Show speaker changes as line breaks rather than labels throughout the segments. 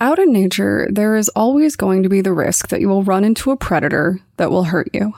Out in nature, there is always going to be the risk that you will run into a predator that will hurt you.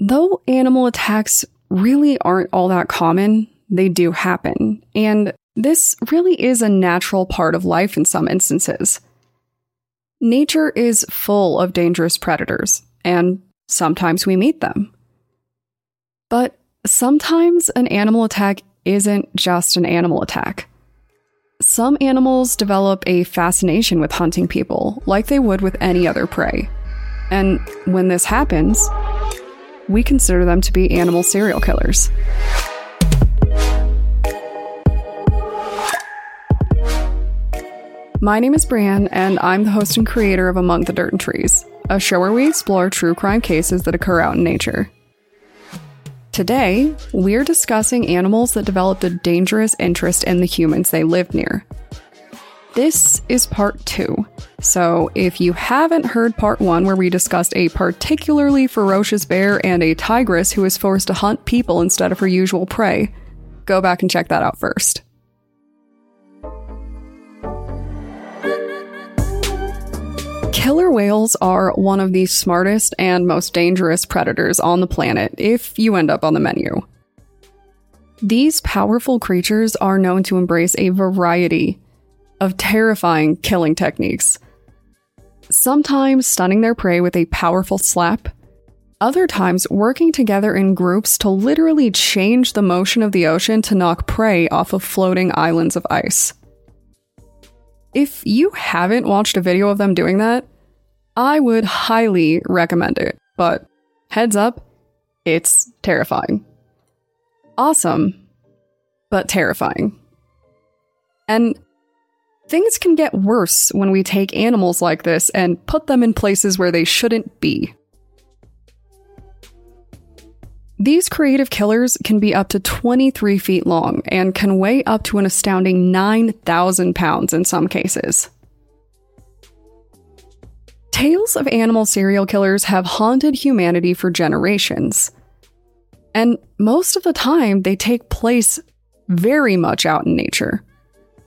Though animal attacks really aren't all that common, they do happen, and this really is a natural part of life in some instances. Nature is full of dangerous predators, and sometimes we meet them. But sometimes an animal attack isn't just an animal attack. Some animals develop a fascination with hunting people, like they would with any other prey. And when this happens, we consider them to be animal serial killers. My name is Brienne, and I'm the host and creator of Among the Dirt and Trees, a show where we explore true crime cases that occur out in nature. Today, we're discussing animals that developed a dangerous interest in the humans they lived near. This is part two. So, if you haven't heard part one, where we discussed a particularly ferocious bear and a tigress who was forced to hunt people instead of her usual prey, go back and check that out first. Killer whales are one of the smartest and most dangerous predators on the planet if you end up on the menu. These powerful creatures are known to embrace a variety of terrifying killing techniques. Sometimes stunning their prey with a powerful slap, other times working together in groups to literally change the motion of the ocean to knock prey off of floating islands of ice. If you haven't watched a video of them doing that, I would highly recommend it, but heads up, it's terrifying. Awesome, but terrifying. And things can get worse when we take animals like this and put them in places where they shouldn't be. These creative killers can be up to 23 feet long and can weigh up to an astounding 9,000 pounds in some cases. Tales of animal serial killers have haunted humanity for generations. And most of the time, they take place very much out in nature.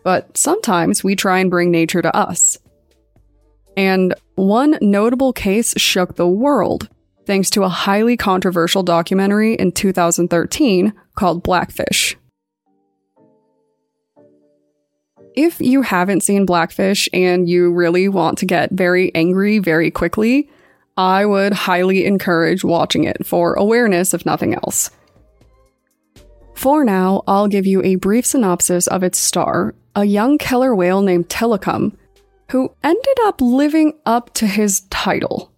But sometimes we try and bring nature to us. And one notable case shook the world thanks to a highly controversial documentary in 2013 called Blackfish. If you haven't seen Blackfish and you really want to get very angry very quickly, I would highly encourage watching it for awareness, if nothing else. For now, I'll give you a brief synopsis of its star, a young killer whale named Tilikum, who ended up living up to his title.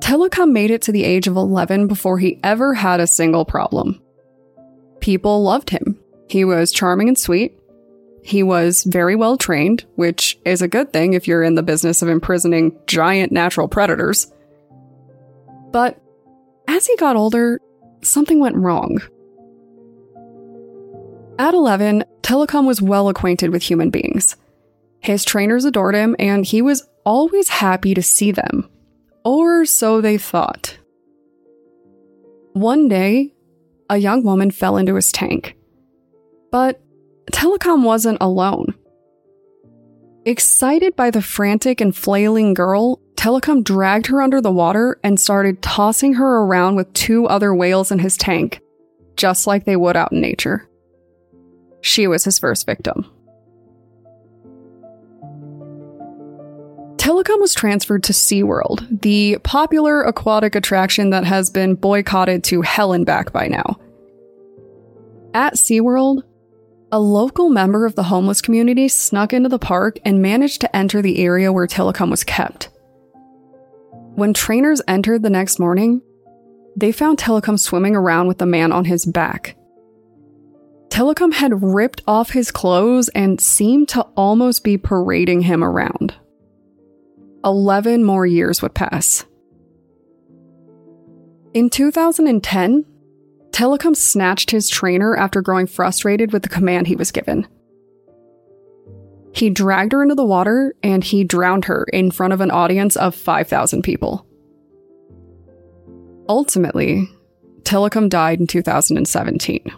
Tilikum made it to the age of 11 before he ever had a single problem. People loved him. He was charming and sweet. He was very well trained, which is a good thing if you're in the business of imprisoning giant natural predators. But as he got older, something went wrong. At 11, Tilikum was well acquainted with human beings. His trainers adored him, and he was always happy to see them. Or so they thought. One day, a young woman fell into his tank. But Tilikum wasn't alone. Excited by the frantic and flailing girl, Tilikum dragged her under the water and started tossing her around with two other whales in his tank, just like they would out in nature. She was his first victim. Tilikum was transferred to SeaWorld, the popular aquatic attraction that has been boycotted to hell and back by now. At SeaWorld, a local member of the homeless community snuck into the park and managed to enter the area where Tilikum was kept. When trainers entered the next morning, they found Tilikum swimming around with a man on his back. Tilikum had ripped off his clothes and seemed to almost be parading him around. Eleven more years would pass. In 2010, Tilikum snatched his trainer after growing frustrated with the command he was given. He dragged her into the water and he drowned her in front of an audience of 5,000 people. Ultimately, Tilikum died in 2017.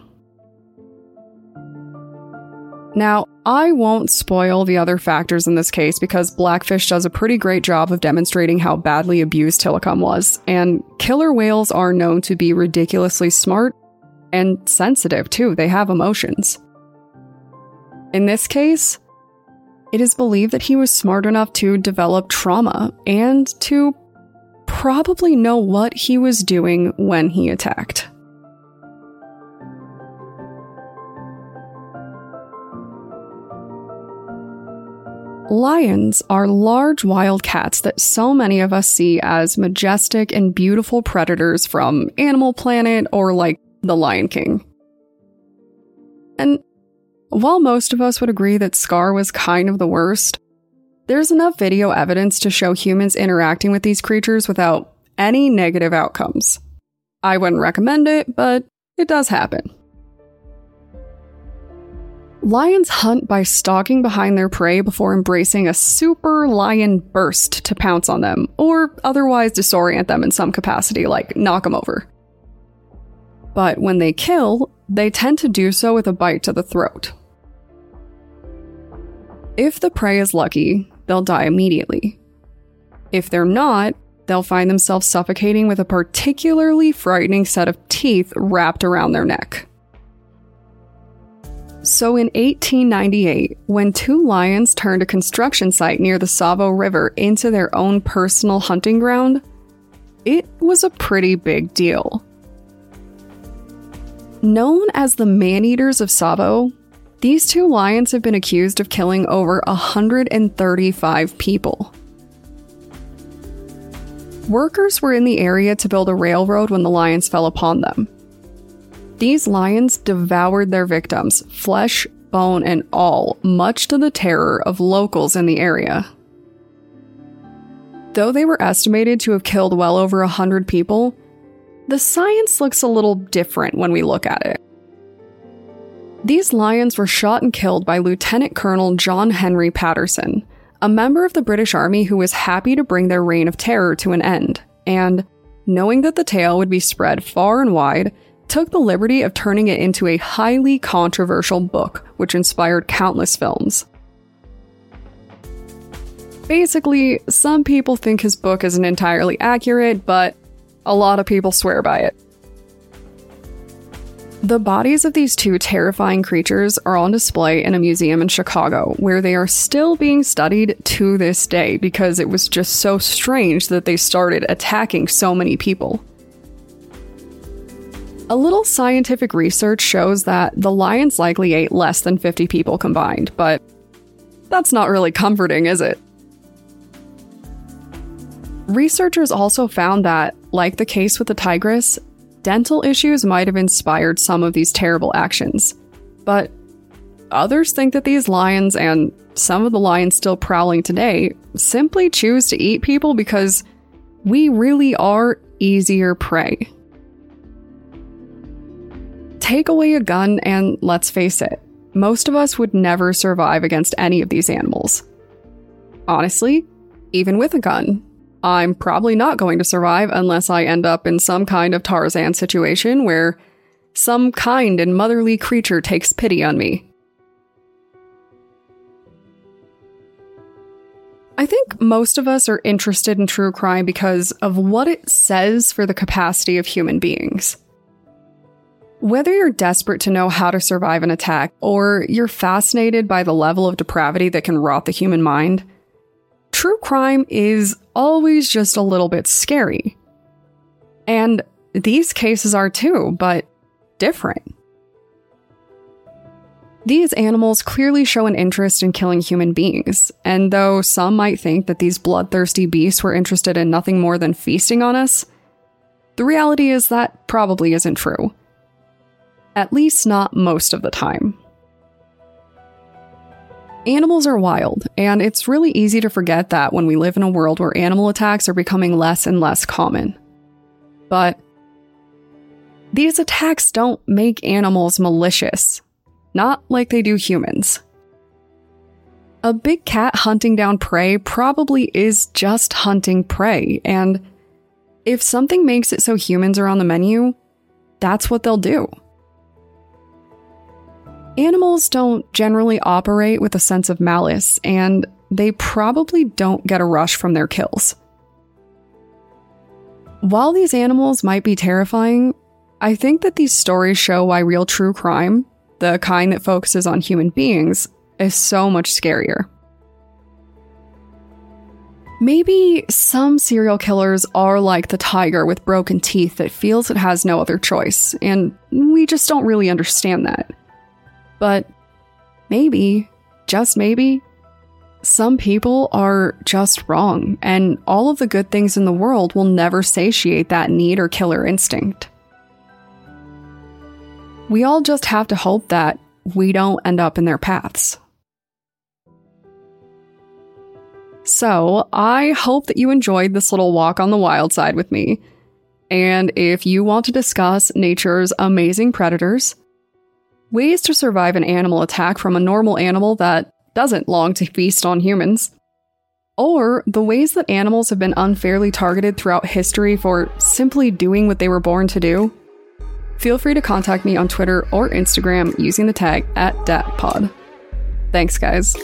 Now, I won't spoil the other factors in this case because Blackfish does a pretty great job of demonstrating how badly abused Tilikum was, and killer whales are known to be ridiculously smart and sensitive too. They have emotions. In this case, it is believed that he was smart enough to develop trauma and to probably know what he was doing when he attacked. Lions are large wild cats that so many of us see as majestic and beautiful predators from Animal Planet or like The Lion King. And while most of us would agree that Scar was kind of the worst, there's enough video evidence to show humans interacting with these creatures without any negative outcomes. I wouldn't recommend it, but it does happen. Lions hunt by stalking behind their prey before embracing a super lion burst to pounce on them, or otherwise disorient them in some capacity, like knock them over. But when they kill, they tend to do so with a bite to the throat. If the prey is lucky, they'll die immediately. If they're not, they'll find themselves suffocating with a particularly frightening set of teeth wrapped around their neck. So in 1898, when two lions turned a construction site near the Tsavo River into their own personal hunting ground, it was a pretty big deal. Known as the man-eaters of Tsavo, these two lions have been accused of killing over 135 people. Workers were in the area to build a railroad when the lions fell upon them. These lions devoured their victims, flesh, bone, and all, much to the terror of locals in the area. Though they were estimated to have killed well over a hundred people, the science looks a little different when we look at it. These lions were shot and killed by Lieutenant Colonel John Henry Patterson, a member of the British Army who was happy to bring their reign of terror to an end, and, knowing that the tale would be spread far and wide, took the liberty of turning it into a highly controversial book, which inspired countless films. Basically, some people think his book isn't entirely accurate, but a lot of people swear by it. The bodies of these two terrifying creatures are on display in a museum in Chicago, where they are still being studied to this day because it was just so strange that they started attacking so many people. A little scientific research shows that the lions likely ate less than 50 people combined, but that's not really comforting, is it? Researchers also found that, like the case with the tigress, dental issues might have inspired some of these terrible actions. But others think that these lions, and some of the lions still prowling today, simply choose to eat people because we really are easier prey. Take away a gun, and let's face it, most of us would never survive against any of these animals. Honestly, even with a gun, I'm probably not going to survive unless I end up in some kind of Tarzan situation where some kind and motherly creature takes pity on me. I think most of us are interested in true crime because of what it says for the capacity of human beings. Whether you're desperate to know how to survive an attack, or you're fascinated by the level of depravity that can rot the human mind, true crime is always just a little bit scary. And these cases are too, but different. These animals clearly show an interest in killing human beings, and though some might think that these bloodthirsty beasts were interested in nothing more than feasting on us, the reality is that probably isn't true. At least not most of the time. Animals are wild, and it's really easy to forget that when we live in a world where animal attacks are becoming less and less common. But these attacks don't make animals malicious, not like they do humans. A big cat hunting down prey probably is just hunting prey, and if something makes it so humans are on the menu, that's what they'll do. Animals don't generally operate with a sense of malice, and they probably don't get a rush from their kills. While these animals might be terrifying, I think that these stories show why real true crime, the kind that focuses on human beings, is so much scarier. Maybe some serial killers are like the tiger with broken teeth that feels it has no other choice, and we just don't really understand that. But maybe, just maybe, some people are just wrong, and all of the good things in the world will never satiate that need or killer instinct. We all just have to hope that we don't end up in their paths. So, I hope that you enjoyed this little walk on the wild side with me. And if you want to discuss nature's amazing predators, ways to survive an animal attack from a normal animal that doesn't long to feast on humans, or the ways that animals have been unfairly targeted throughout history for simply doing what they were born to do, feel free to contact me on Twitter or Instagram using the tag at DatPod. Thanks, guys.